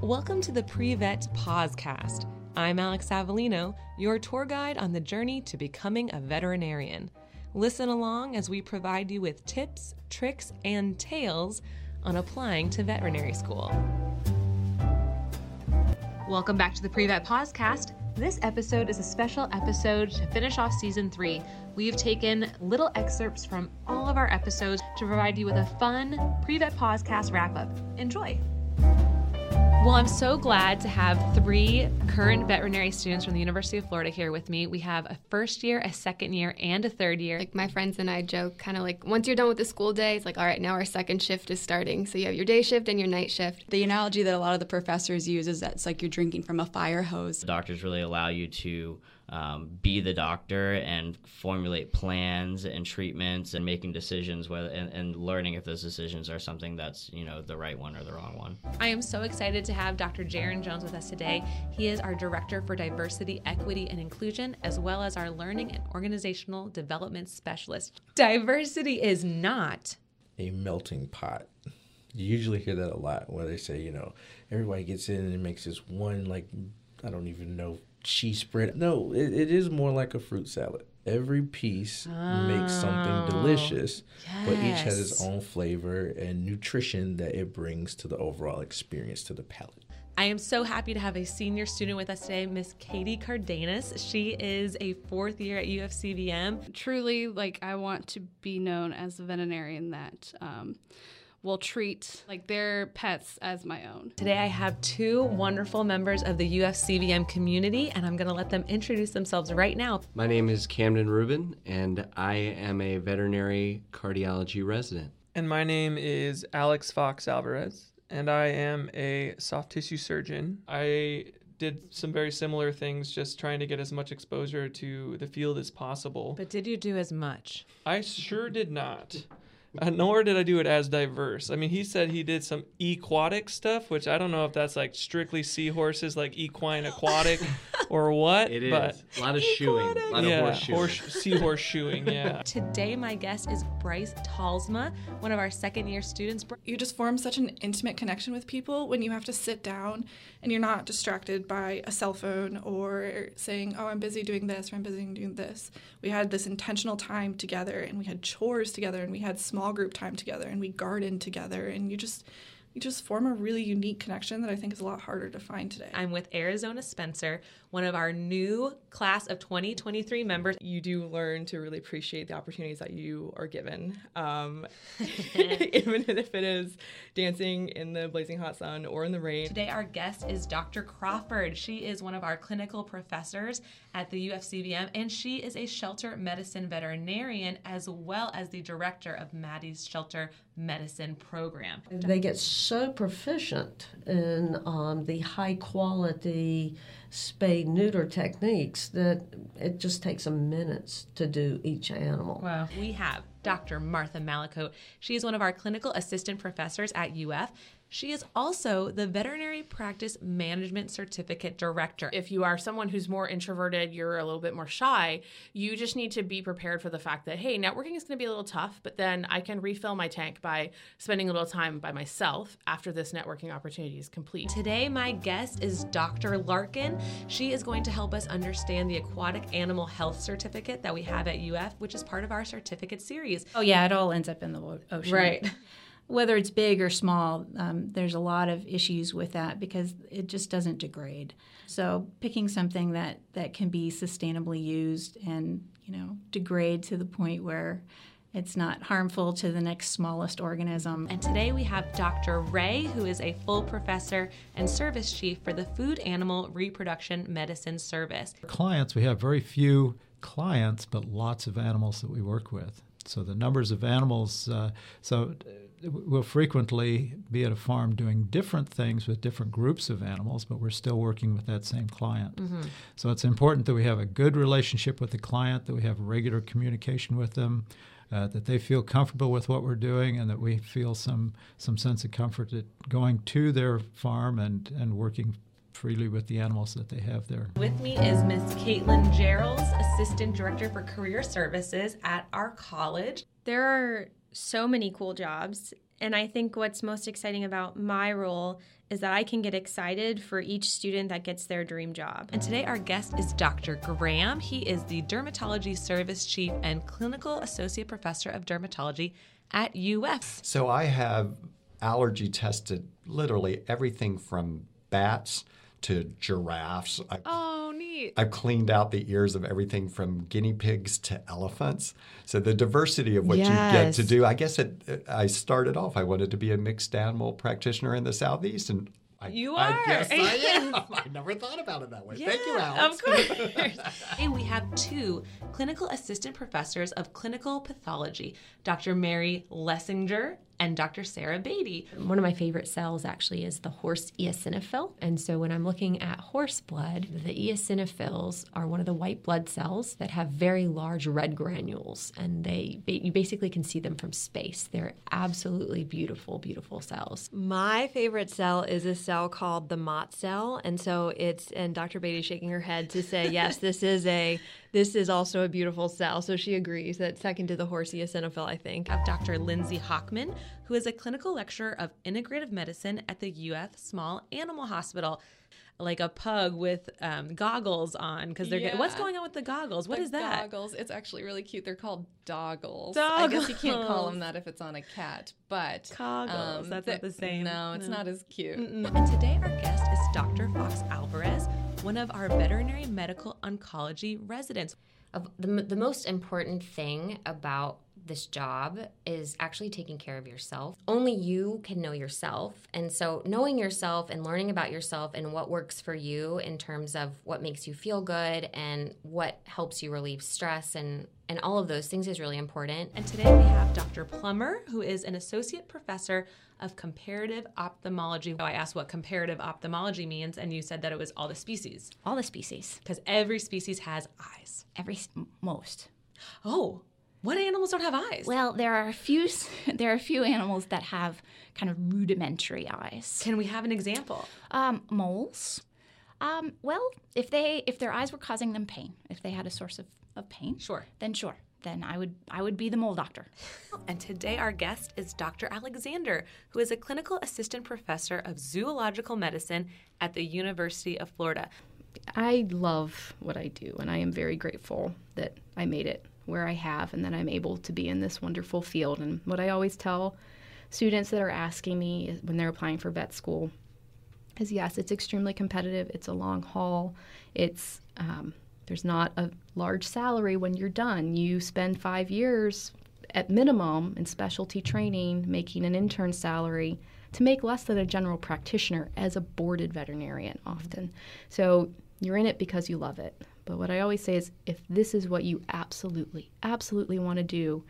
Welcome to the Pre-Vet Podcast. I'm Alex Avellino, your tour guide on the journey to becoming a veterinarian. Listen along as we provide you with tips, tricks, and tales on applying to veterinary school. Welcome back to the Pre-Vet Podcast. This episode is a special episode to finish off season three. We've taken little excerpts from all of our episodes to provide you with a fun Pre-Vet Podcast wrap-up. Enjoy! Well, I'm so glad to have three current veterinary students from the University of Florida here with me. We have a first year, a second year, and a third year. Like my friends and I joke, kind of like once you're done with the school day, it's like, all right, now our second shift is starting. So you have your day shift and your night shift. The analogy that a lot of the professors use is that it's like you're drinking from a fire hose. Doctors really allow you to um, be the doctor and formulate plans and treatments and making decisions whether and, and, learning if those decisions are something that's you know the right one or the wrong one. I am so excited to have Dr. Jaron Jones with us today. He is our director for diversity, equity, and inclusion, as well as our learning and organizational development specialist. Diversity is not a melting pot. You usually hear that a lot where they say, you know, everybody gets in and makes this one like I don't even know cheese spread. No, it, it is more like a fruit salad. Every piece oh, makes something oh, delicious, yes. but each has its own flavor and nutrition that it brings to the overall experience to the palate. I am so happy to have a senior student with us today, Miss Katie Cardenas. She is a fourth year at UFCVM. Truly, like, I want to be known as a veterinarian that. Um, will treat like their pets as my own. Today I have two wonderful members of the UFCVM community and I'm going to let them introduce themselves right now. My name is Camden Rubin and I am a veterinary cardiology resident. And my name is Alex Fox Alvarez and I am a soft tissue surgeon. I did some very similar things, just trying to get as much exposure to the field as possible. But did you do as much? I sure did not. Uh, nor did I do it as diverse. I mean, he said he did some aquatic stuff, which I don't know if that's like strictly seahorses, like equine aquatic, or what. It is but a lot of shoeing, a lot yeah, of horse shoeing. Horse, seahorse shoeing. Yeah. Today, my guest is Bryce Talsma, one of our second-year students. You just form such an intimate connection with people when you have to sit down and you're not distracted by a cell phone or saying, "Oh, I'm busy doing this" or "I'm busy doing this." We had this intentional time together, and we had chores together, and we had small small group time together and we garden together and you just you just form a really unique connection that I think is a lot harder to find today. I'm with Arizona Spencer, one of our new class of 2023 members. You do learn to really appreciate the opportunities that you are given, um, even if it is dancing in the blazing hot sun or in the rain. Today, our guest is Dr. Crawford. She is one of our clinical professors at the UFCVM, and she is a shelter medicine veterinarian as well as the director of Maddie's Shelter Medicine Program. They get so proficient in um, the high quality spay neuter techniques that it just takes them minutes to do each animal. Wow. We have Dr. Martha Mallicote. She is one of our clinical assistant professors at UF. She is also the Veterinary Practice Management Certificate Director. If you are someone who's more introverted, you're a little bit more shy, you just need to be prepared for the fact that, hey, networking is going to be a little tough, but then I can refill my tank by spending a little time by myself after this networking opportunity is complete. Today, my guest is Dr. Larkin. She is going to help us understand the Aquatic Animal Health Certificate that we have at UF, which is part of our certificate series. Oh, yeah, it all ends up in the ocean. Right whether it's big or small, um, there's a lot of issues with that because it just doesn't degrade. So picking something that that can be sustainably used and you know degrade to the point where it's not harmful to the next smallest organism. And today we have Dr. Ray, who is a full professor and service chief for the Food Animal Reproduction Medicine Service. Clients, we have very few clients, but lots of animals that we work with. So the numbers of animals, uh, so we'll frequently be at a farm doing different things with different groups of animals, but we're still working with that same client. Mm-hmm. So it's important that we have a good relationship with the client, that we have regular communication with them, uh, that they feel comfortable with what we're doing, and that we feel some some sense of comfort at going to their farm and and working freely with the animals that they have there. With me is Miss Caitlin Geralds, Assistant Director for Career Services at our college. There are so many cool jobs. And I think what's most exciting about my role is that I can get excited for each student that gets their dream job. And today our guest is Dr. Graham. He is the Dermatology Service Chief and Clinical Associate Professor of Dermatology at UF. So I have allergy tested literally everything from bats to giraffes. I, oh, neat. I've cleaned out the ears of everything from guinea pigs to elephants. So the diversity of what Yes. you get to do. I guess it, I started off, I wanted to be a mixed animal practitioner in the Southeast. And I, You I are. guess I am. I never thought about it that way. Thank you, Yeah, Alex. Of course. and we have two clinical assistant professors of clinical pathology, Dr. Mary Lessinger and Dr. Sarah Beatty. One of my favorite cells actually is the horse eosinophil. And so when I'm looking at horse blood, the eosinophils are one of the white blood cells that have very large red granules. And they you basically can see them from space. They're absolutely beautiful, beautiful cells. My favorite cell is a cell called the Mott cell, and so it's and Dr. Beatty shaking her head to say yes, this is a this is also a beautiful cell. So she agrees that second to the horse eosinophil, I think. Of Dr. Lindsay Hockman, who is a clinical lecturer of integrative medicine at the UF Small Animal Hospital. Like a pug with um, goggles on because they're Yeah. what's going on with the goggles? What The is that? Goggles. It's actually really cute. They're called doggles. doggles. I guess you can't call them that if it's on a cat, but Coggles, um, that's th- not the same. No, it's No. not as cute. Mm-mm. And today our guest is Dr. Fox Alvarez, one of our veterinary medical oncology residents. Of the, the most important thing about this job is actually taking care of yourself. Only you can know yourself. And so, knowing yourself and learning about yourself and what works for you in terms of what makes you feel good and what helps you relieve stress and, and all of those things is really important. And today we have Dr. Plummer, who is an associate professor of comparative ophthalmology. So I asked what comparative ophthalmology means, and you said that it was all the species. All the species. Because every species has eyes. Every most. Oh, what animals don't have eyes? Well, there are a few. There are a few animals that have kind of rudimentary eyes. Can we have an example? Um, moles. Um, well, if they if their eyes were causing them pain, if they had a source of, of pain, sure, then sure, then I would I would be the mole doctor. And today our guest is Dr. Alexander, who is a clinical assistant professor of zoological medicine at the University of Florida. I love what I do, and I am very grateful that I made it where I have and that I'm able to be in this wonderful field. And what I always tell students that are asking me when they're applying for vet school is yes, it's extremely competitive, it's a long haul, it's um, there's not a large salary when you're done. You spend five years at minimum in specialty training, making an intern salary to make less than a general practitioner as a boarded veterinarian often. So you're in it because you love it. But what I always say is if this is what you absolutely, absolutely want to do,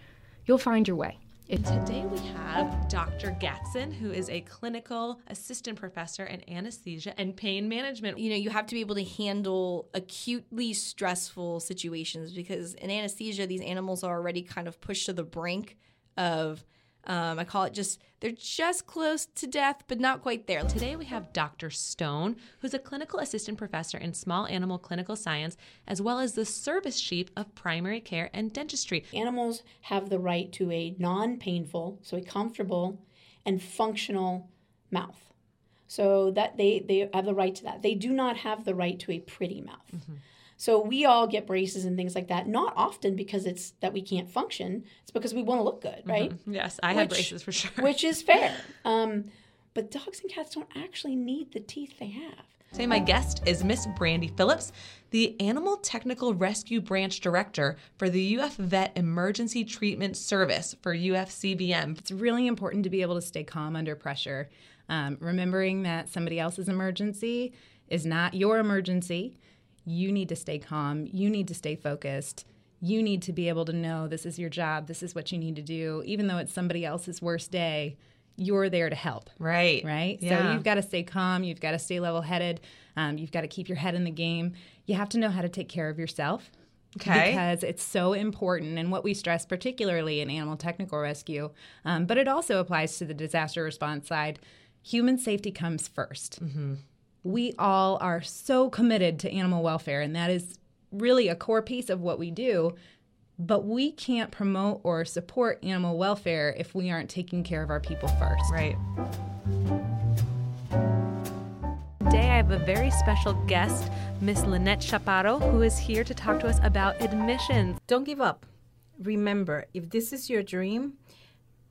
you'll find your way. And today we have Dr. Gatson, who is a clinical assistant professor in anesthesia and pain management. You know, you have to be able to handle acutely stressful situations because in anesthesia, these animals are already kind of pushed to the brink of, um, I call it just, they're just close to death, but not quite there. Today we have Dr. Stone, who's a clinical assistant professor in small animal clinical science, as well as the service chief of primary care and dentistry. Animals have the right to a non painful, so a comfortable and functional mouth. So that they, they have the right to that. They do not have the right to a pretty mouth. So we all get braces and things like that, not often because it's that we can't function. It's because we want to look good, right? Mhm. Yes, I have braces for sure. Which is fair. Um, but dogs and cats don't actually need the teeth they have. Today, my guest is Miss Brandy Phillips, the Animal Technical Rescue Branch Director for the UF Vet Emergency Treatment Service for UFCVM. It's really important to be able to stay calm under pressure, um, remembering that somebody else's emergency is not your emergency. You need to stay calm. You need to stay focused. You need to be able to know this is your job. This is what you need to do. Even though it's somebody else's worst day, you're there to help. Right. Right. Yeah. So you've got to stay calm. You've got to stay level headed. Um, you've got to keep your head in the game. You have to know how to take care of yourself. Okay. Because it's so important and what we stress, particularly in animal technical rescue, um, but it also applies to the disaster response side. Human safety comes 1st Mm-hmm. We all are so committed to animal welfare, and that is really a core piece of what we do. but we can't promote or support animal welfare if we aren't taking care of our people first. Right. Today, I have a very special guest, Miss Lynette Chaparro, who is here to talk to us about admissions. Don't give up. Remember, if this is your dream,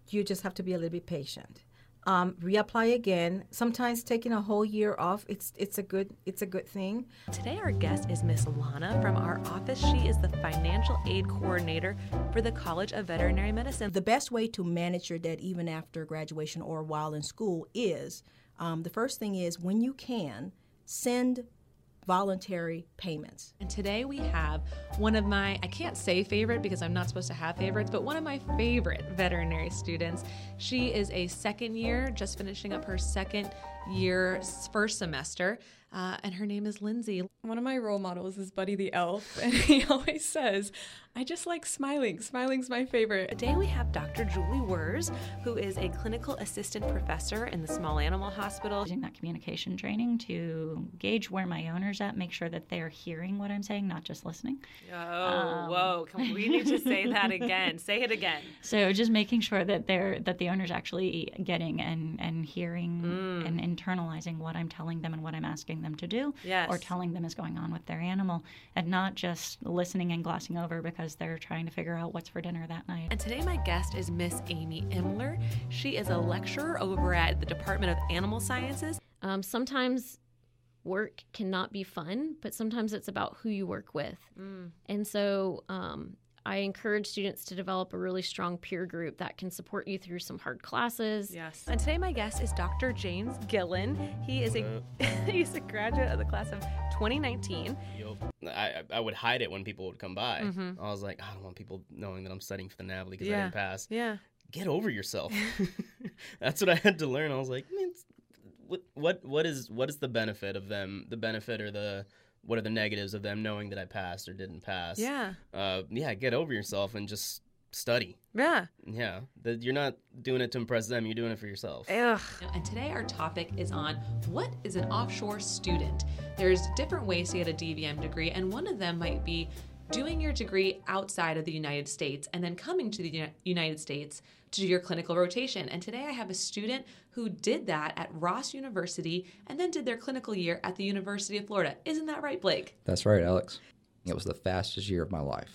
you just have to be a little bit patient. Um, reapply again. Sometimes taking a whole year off, it's it's a good it's a good thing. Today, our guest is Miss Lana from our office. She is the financial aid coordinator for the College of Veterinary Medicine. The best way to manage your debt, even after graduation or while in school, is um, the first thing is when you can send voluntary payments. And today we have one of my, I can't say favorite because I'm not supposed to have favorites, but one of my favorite veterinary students. She is a second year, just finishing up her second year, first semester. Uh, and her name is Lindsay. One of my role models is Buddy the Elf, and he always says, I just like smiling. Smiling's my favorite. Today we have Dr. Julie Wers, who is a clinical assistant professor in the small animal hospital. Using that communication training to gauge where my owner's at, make sure that they're hearing what I'm saying, not just listening. Oh, Um, whoa. Can we need to say that again. Say it again. So just making sure that they're that the owner's actually getting and and hearing Mm. and internalizing what I'm telling them and what I'm asking them to do, Yes. or telling them is going on with their animal, and not just listening and glossing over because they're trying to figure out what's for dinner that night. And today, my guest is Miss Amy Imler. She is a lecturer over at the Department of Animal Sciences. Um, sometimes work cannot be fun, but sometimes it's about who you work with. Mm. And so um, I encourage students to develop a really strong peer group that can support you through some hard classes. Yes. And today, my guest is Dr. James Gillen. He is a he's a graduate of the class of 2019. Yo, I, I would hide it when people would come by. Mhm. I was like, I don't want people knowing that I'm studying for the NAVLE because I didn't pass. Yeah. Get over yourself. That's what I had to learn. I was like, what what what is what is the benefit of them? The benefit or the what are the negatives of them knowing that I passed or didn't pass? Yeah. Uh, yeah. Get over yourself and just study. Yeah. Yeah. That you're not doing it to impress them. You're doing it for yourself. Ugh. And today our topic is on what is an offshore student? There's different ways to get a DVM degree, and one of them might be doing your degree outside of the United States and then coming to the United States to do your clinical rotation. And today I have a student who did that at Ross University and then did their clinical year at the University of Florida. Isn't that right, Blake? That's right, Alex. It was the fastest year of my life.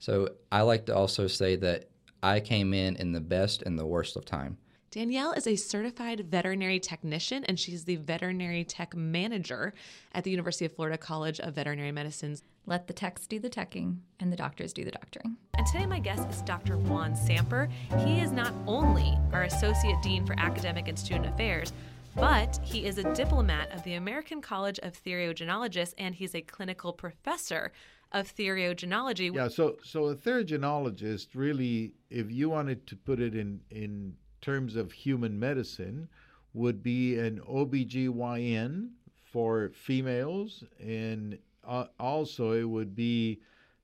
So I like to also say that I came in in the best and the worst of time. Danielle is a certified veterinary technician and she's the veterinary tech manager at the University of Florida College of Veterinary Medicine's Let the techs do the teching and the doctors do the doctoring. And today, my guest is Dr. Juan Samper. He is not only our Associate Dean for Academic and Student Affairs, but he is a diplomat of the American College of Theriogenologists and he's a clinical professor of theriogenology. Yeah, so so a theriogenologist really, if you wanted to put it in in terms of human medicine, would be an OBGYN for females, and uh, also it would be,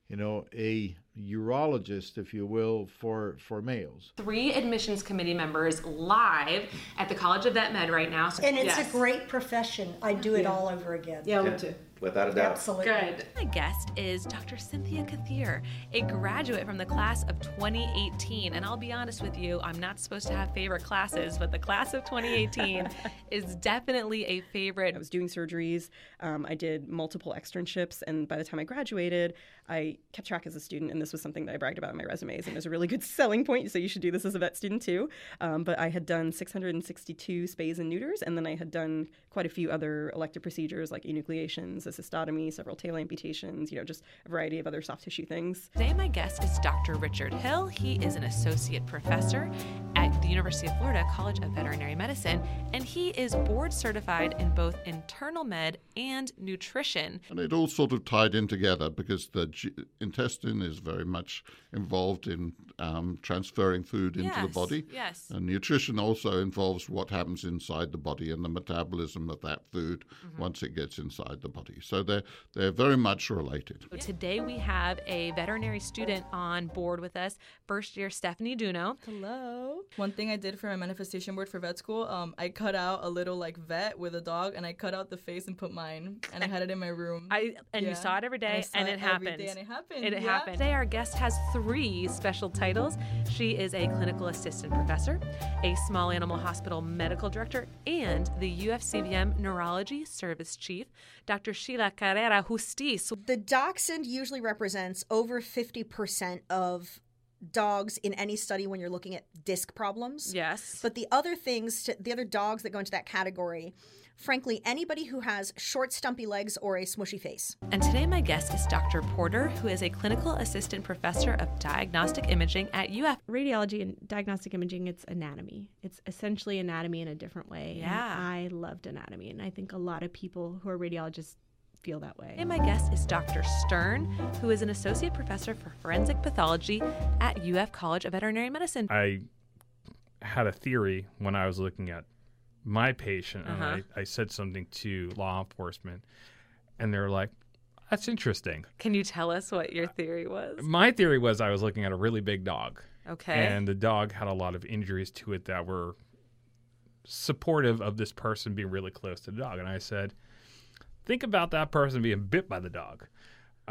you know, a urologist, if you will, for for males. three admissions committee members live at the College of Vet Med right now. So- And it's Yes. a great profession. I'd do it all over again. Yeah, I would too. Without a doubt. Absolutely. Good. My guest is Dr. Cynthia Kathir, a graduate from the class of 2018. And I'll be honest with you, I'm not supposed to have favorite classes, but the class of 2018 is definitely a favorite. I was doing surgeries. Um, I did multiple externships, and by the time I graduated, I kept track as a student, and this was something that I bragged about in my resumes, and it was a really good selling point. So you should do this as a vet student too. Um, but I had done 662 spays and neuters, and then I had done quite a few other elective procedures like enucleations, a cystotomy, several tail amputations, you know, just a variety of other soft tissue things. Today, my guest is Dr. Richard Hill. He is an associate professor at the University of Florida College of Veterinary Medicine, and he is board certified in both internal med and nutrition. And it all sort of tied in together because the g- intestine is very much involved in um, transferring food into the body. yes. And nutrition also involves what happens inside the body and the metabolism of that food Mm-hmm. once it gets inside the body. So they're, they're very much related. So today we have a veterinary student on board with us, first year Stephanie Duno. Hello. One thing I did for my manifestation board for vet school, um, I cut out a little like vet with a dog, and I cut out the face and put mine, and I had it in my room. I and you saw it every day, And I day, saw and it it happened. Day, and it happened, It yeah. happened. Today, our guest has three special titles. She is a clinical assistant professor, a small animal hospital medical director, and the UFCVM neurology service chief, Dr. Sheila Carrera Justiz. The dachshund usually represents over 50% of dogs in any study when you're looking at disc problems. Yes. But the other things, to, the other dogs that go into that category, frankly, anybody who has short, stumpy legs or a smushy face. And today, my guest is Dr. Porter, who is a clinical assistant professor of diagnostic imaging at UF. Radiology and diagnostic imaging, it's anatomy. It's essentially anatomy in a different way. and Yeah. I loved anatomy, and I think a lot of people who are radiologists feel that way. And my guest is Dr. Stern, who is an associate professor for forensic pathology at UF College of Veterinary Medicine. I had a theory when I was looking at my patient, Uh-huh. and I, I said something to law enforcement, and they're like, "That's interesting." Can you tell us what your theory was? My theory was I was looking at a really big dog. Okay. And the dog had a lot of injuries to it that were supportive of this person being really close to the dog. And I said, think about that person being bit by the dog.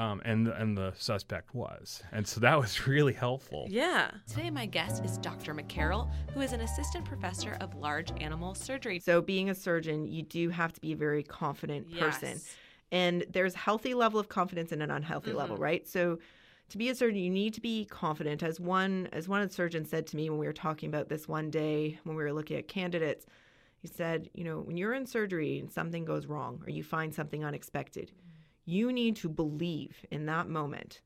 Um, and and the suspect was, and so that was really helpful. Yeah. Today, my guest is Dr. McCarroll, who is an assistant professor of large animal surgery. So, being a surgeon, you do have to be a very confident person. Yes. And there's healthy level of confidence and an unhealthy level, Mhm. right? So, to be a surgeon, you need to be confident. As one as one of the surgeons said to me when we were talking about this one day when we were looking at candidates, he said, you know, when you're in surgery and something goes wrong or you find something unexpected, you need to believe in that moment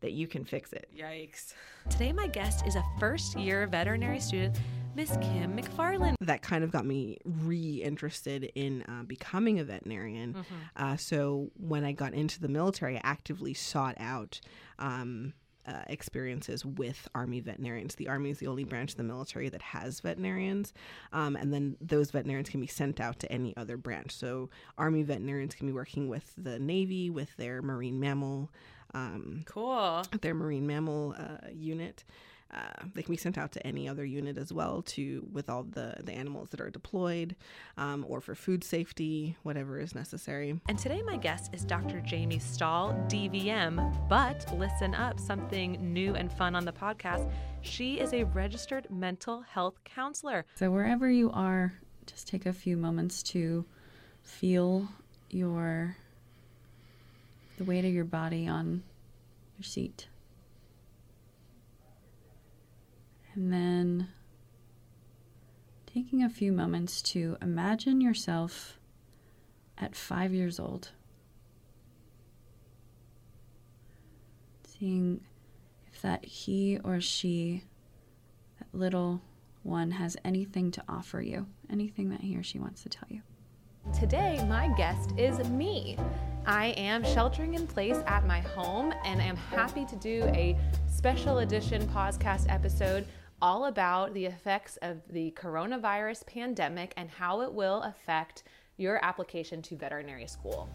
that you can fix it. Yikes. Today, my guest is a first year veterinary student, Miss Kim McFarland. that kind of got me re-interested in uh, becoming a veterinarian. Mhm. Uh, so when I got into the military, I actively sought out um, uh, experiences with Army veterinarians. The Army is the only branch of the military that has veterinarians, um, and then those veterinarians can be sent out to any other branch. So Army veterinarians can be working with the Navy with their marine mammal. Um, cool. Their marine mammal uh, unit. Uh, they can be sent out to any other unit as well to with all the the animals that are deployed um, or for food safety whatever is necessary And today, my guest is Dr. Jamie Stahl, DVM. But listen up, something new and fun on the podcast. She is a registered mental health counselor. So, wherever you are, just take a few moments to feel your the weight of your body on your seat. And then taking a few moments to imagine yourself at five years old. Seeing if that he or she, that little one, has anything to offer you, anything that he or she wants to tell you. Today, my guest is me. I am sheltering in place at my home and am happy to do a special edition podcast episode all about the effects of the coronavirus pandemic and how it will affect your application to veterinary school.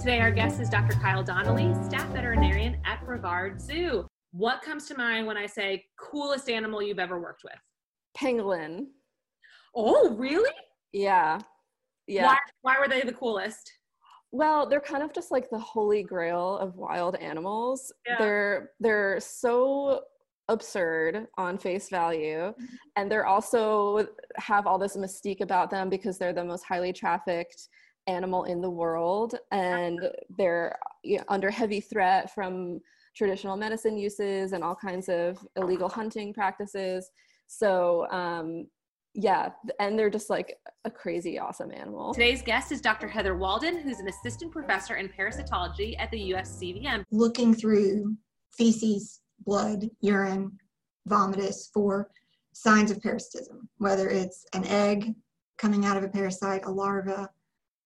Today, our guest is Dr. Kyle Donnelly, staff veterinarian at Brevard Zoo. What comes to mind when I say coolest animal you've ever worked with? Pangolin. Oh, really? Yeah. Yeah. Why, why were they the coolest? Well, they're kind of just like the holy grail of wild animals. Yeah. They're they're so absurd on face value. And they're also have all this mystique about them because they're the most highly trafficked animal in the world. And they're you know, under heavy threat from traditional medicine uses and all kinds of illegal hunting practices. So um yeah and they're just like a crazy awesome animal. Today's guest is Dr. Heather Walden, who's an assistant professor in parasitology at the UFCVM looking through feces, blood, urine, vomitus for signs of parasitism, whether it's an egg coming out of a parasite, a larva,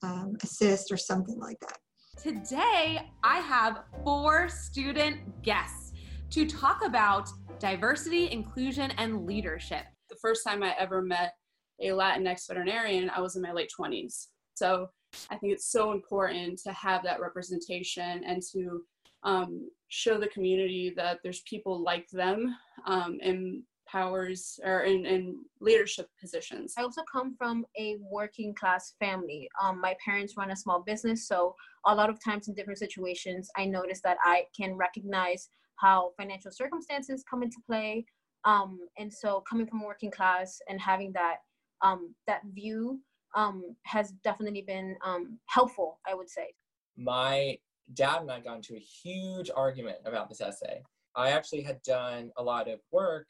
um, a cyst, or something like that. Today, I have four student guests to talk about diversity, inclusion, and leadership. the first time I ever met a Latinx veterinarian, I was in my late 20s. So I think it's so important to have that representation and to um, show the community that there's people like them um, in powers or in, in leadership positions. I also come from a working class family. Um, my parents run a small business, so a lot of times in different situations, I notice that I can recognize how financial circumstances come into play. Um, and so, coming from working class and having that um, that view um, has definitely been um, helpful. I would say. My dad and I got into a huge argument about this essay. I actually had done a lot of work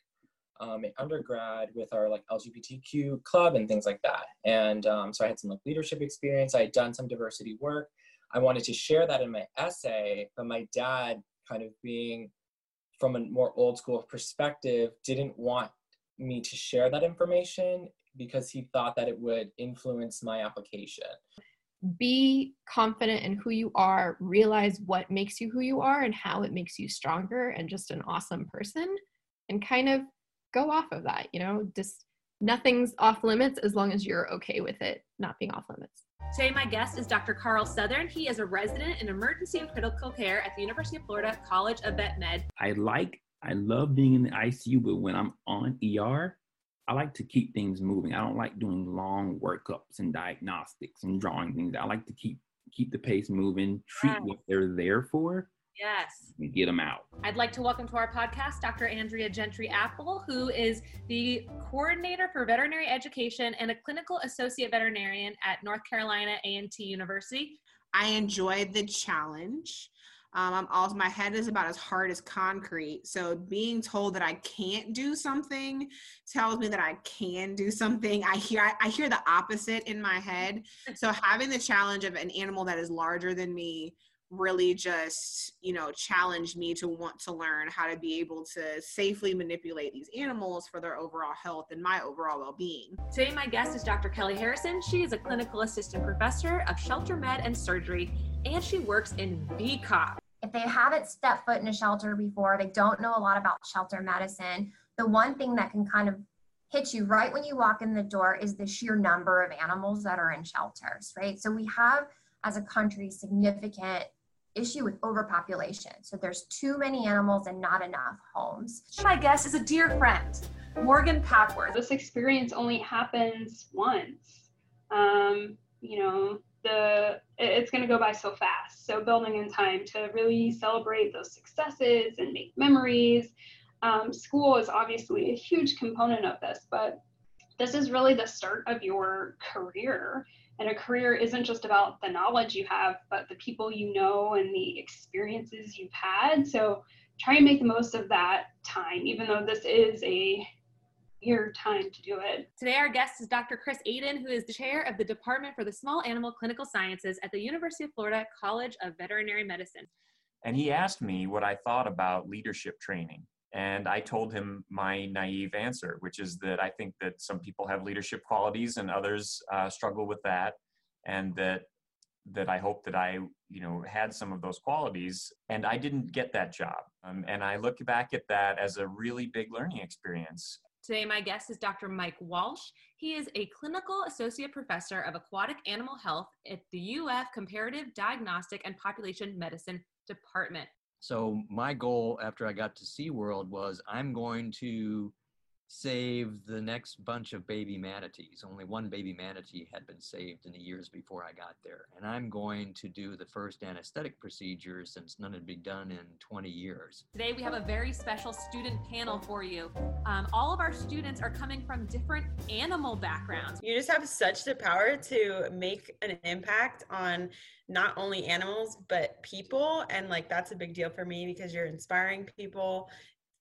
um, in undergrad with our like LGBTQ club and things like that. And um, so I had some like leadership experience. I had done some diversity work. I wanted to share that in my essay, but my dad, kind of being from a more old school perspective, didn't want me to share that information because he thought that it would influence my application be confident in who you are, realize what makes you who you are and how it makes you stronger and just an awesome person, and kind of go off of that. You know, just nothing's off limits as long as you're okay with it not being off limits. Today, my guest is Dr. Carl Southern. He is a resident in emergency and critical care at the University of Florida College of Vet Med. I like, I love being in the ICU, but when I'm on ER, I like to keep things moving. I don't like doing long workups and diagnostics and drawing things. I like to keep keep the pace moving, treat what they're there for, Yes. and get them out. I'd like to welcome to our podcast Dr. Andrea Gentry Apple, who is the coordinator for veterinary education and a clinical associate veterinarian at North Carolina A&T University. I enjoyed the challenge. Um, I'm also my head is about as hard as concrete. So being told that I can't do something tells me that I can do something. I hear I, I hear the opposite in my head. So having the challenge of an animal that is larger than me really just you know challenged me to want to learn how to be able to safely manipulate these animals for their overall health and my overall well-being Today, my guest is Dr. Kelly Harrison. She is a clinical assistant professor of shelter med and surgery, and she works in VCOP. if they haven't stepped foot in a shelter before, they don't know a lot about shelter medicine, the one thing that can kind of hit you right when you walk in the door is the sheer number of animals that are in shelters, right? So we have, as a country, significant issue with overpopulation. So there's too many animals and not enough homes. My guest is a dear friend, Morgan Packworth. This experience only happens once. Um, you know, the it- it's going to go by so fast. So building in time to really celebrate those successes and make memories. Um, school is obviously a huge component of this, but this is really the start of your career. And a career isn't just about the knowledge you have, but the people you know and the experiences you've had. So try and make the most of that time, even though this is a weird time to do it. Today, our guest is Dr. Chris Adin, who is the chair of the Department for the Small Animal Clinical Sciences at the University of Florida College of Veterinary Medicine. And he asked me what I thought about leadership training. And I told him my naive answer, which is that I think that some people have leadership qualities and others uh, struggle with that. And that that I hope that I, you know, had some of those qualities, and I didn't get that job. Um, and I look back at that as a really big learning experience. Today, my guest is Dr. Mike Walsh. He is a clinical associate professor of aquatic animal health at the UF Comparative Diagnostic and Population Medicine Department. So my goal after I got to SeaWorld was I'm going to save the next bunch of baby manatees. Only one baby manatee had been saved in the years before I got there. And I'm going to do the first anesthetic procedure since none had been done in 20 years. Today, we have a very special student panel for you. Um, all of our students are coming from different animal backgrounds. You just have such the power to make an impact on not only animals but people and like that's a big deal for me because you're inspiring people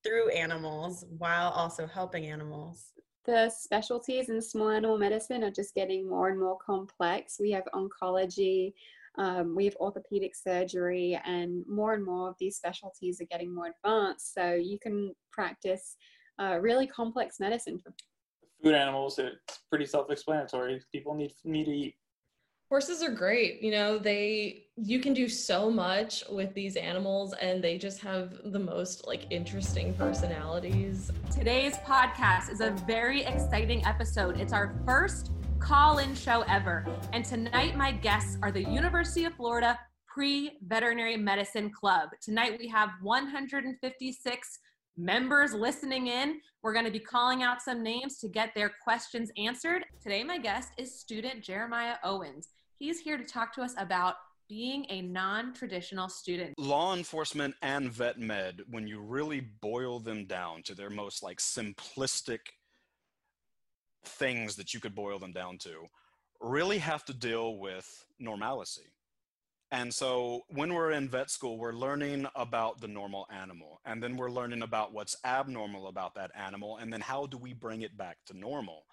through animals while also helping animals. the specialties in small animal medicine are just getting more and more complex. We have oncology, um, we have orthopedic surgery, and more and more of these specialties are getting more advanced. So you can practice uh, really complex medicine. food animals it's pretty self-explanatory people need need to eat Horses are great. You know, they you can do so much with these animals and they just have the most like interesting personalities. Today's podcast is a very exciting episode. It's our first call in show ever. And tonight, my guests are the University of Florida Pre Veterinary Medicine Club. Tonight, we have 156 members listening in. We're going to be calling out some names to get their questions answered. Today, my guest is student Jeremiah Owens. He's here to talk to us about being a non traditional student. Law enforcement and vet med, when you really boil them down to their most like simplistic things that you could boil them down to, really have to deal with normalcy. And so when we're in vet school, we're learning about the normal animal, and then we're learning about what's abnormal about that animal, and then how do we bring it back to normal.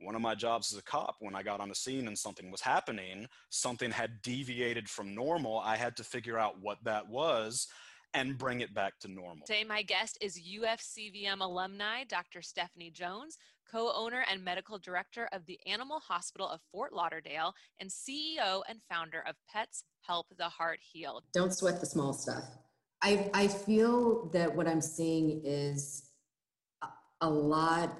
One of my jobs as a cop, when I got on the scene and something was happening, something had deviated from normal, I had to figure out what that was and bring it back to normal. Today, my guest is UFCVM alumni Dr. Stephanie Jones, co owner and medical director of the Animal Hospital of Fort Lauderdale, and CEO and founder of Pets Help the Heart Heal. Don't sweat the small stuff. I, I feel that what I'm seeing is a, a lot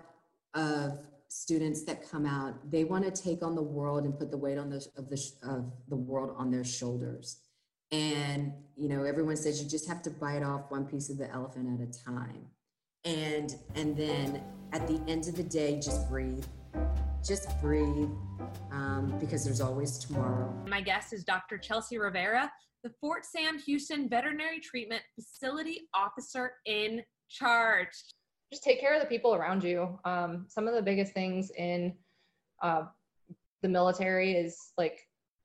of students that come out they want to take on the world and put the weight on the of the of the world on their shoulders. And you know everyone says you just have to bite off one piece of the elephant at a time. And and then at the end of the day just breathe. Just breathe um, because there's always tomorrow. My guest is dr chelsea rivera the fort sam houston veterinary treatment facility officer in charge just take care of the people around you um, some of the biggest things in uh, the military is like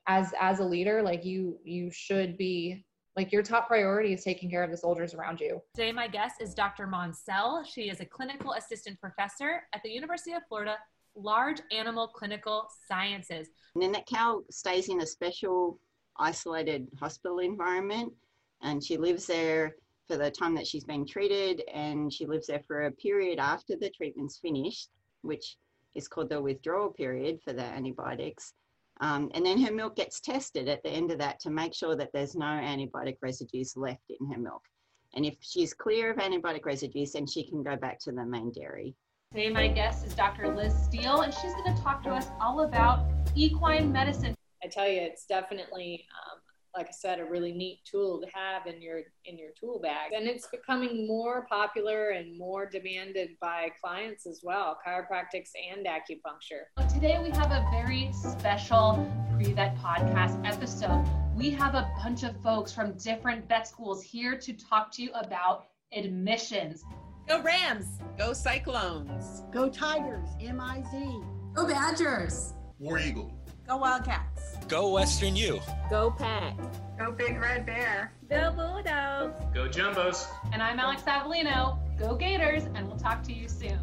as as a leader like you you should be like your top priority is taking care of the soldiers around you. Today, my guest is Dr. Monsell. She is a clinical assistant professor at the University of Florida Large Animal Clinical Sciences. Nanette Cow stays in a special isolated hospital environment and she lives there for the time that she's being treated and she lives there for a period after the treatment's finished, which is called the withdrawal period for the antibiotics. Um, and then her milk gets tested at the end of that to make sure that there's no antibiotic residues left in her milk. And if she's clear of antibiotic residues, then she can go back to the main dairy. Today, my guest is Dr. Liz Steele, and she's going to talk to us all about equine medicine. I tell you, it's definitely um, like I said, a really neat tool to have in your in your tool bag. And it's becoming more popular and more demanded by clients as well, chiropractics and acupuncture. Today we have a very special pre-vet podcast episode. We have a bunch of folks from different vet schools here to talk to you about admissions. Go Rams! Go Cyclones! Go Tigers! M-I-Z! Go Badgers! War Eagle! Go Wildcats! Go Western U. Go Pack. Go Big Red Bear. Go Bulldogs. Go Jumbos. And I'm Alex Avellino. Go Gators, and we'll talk to you soon.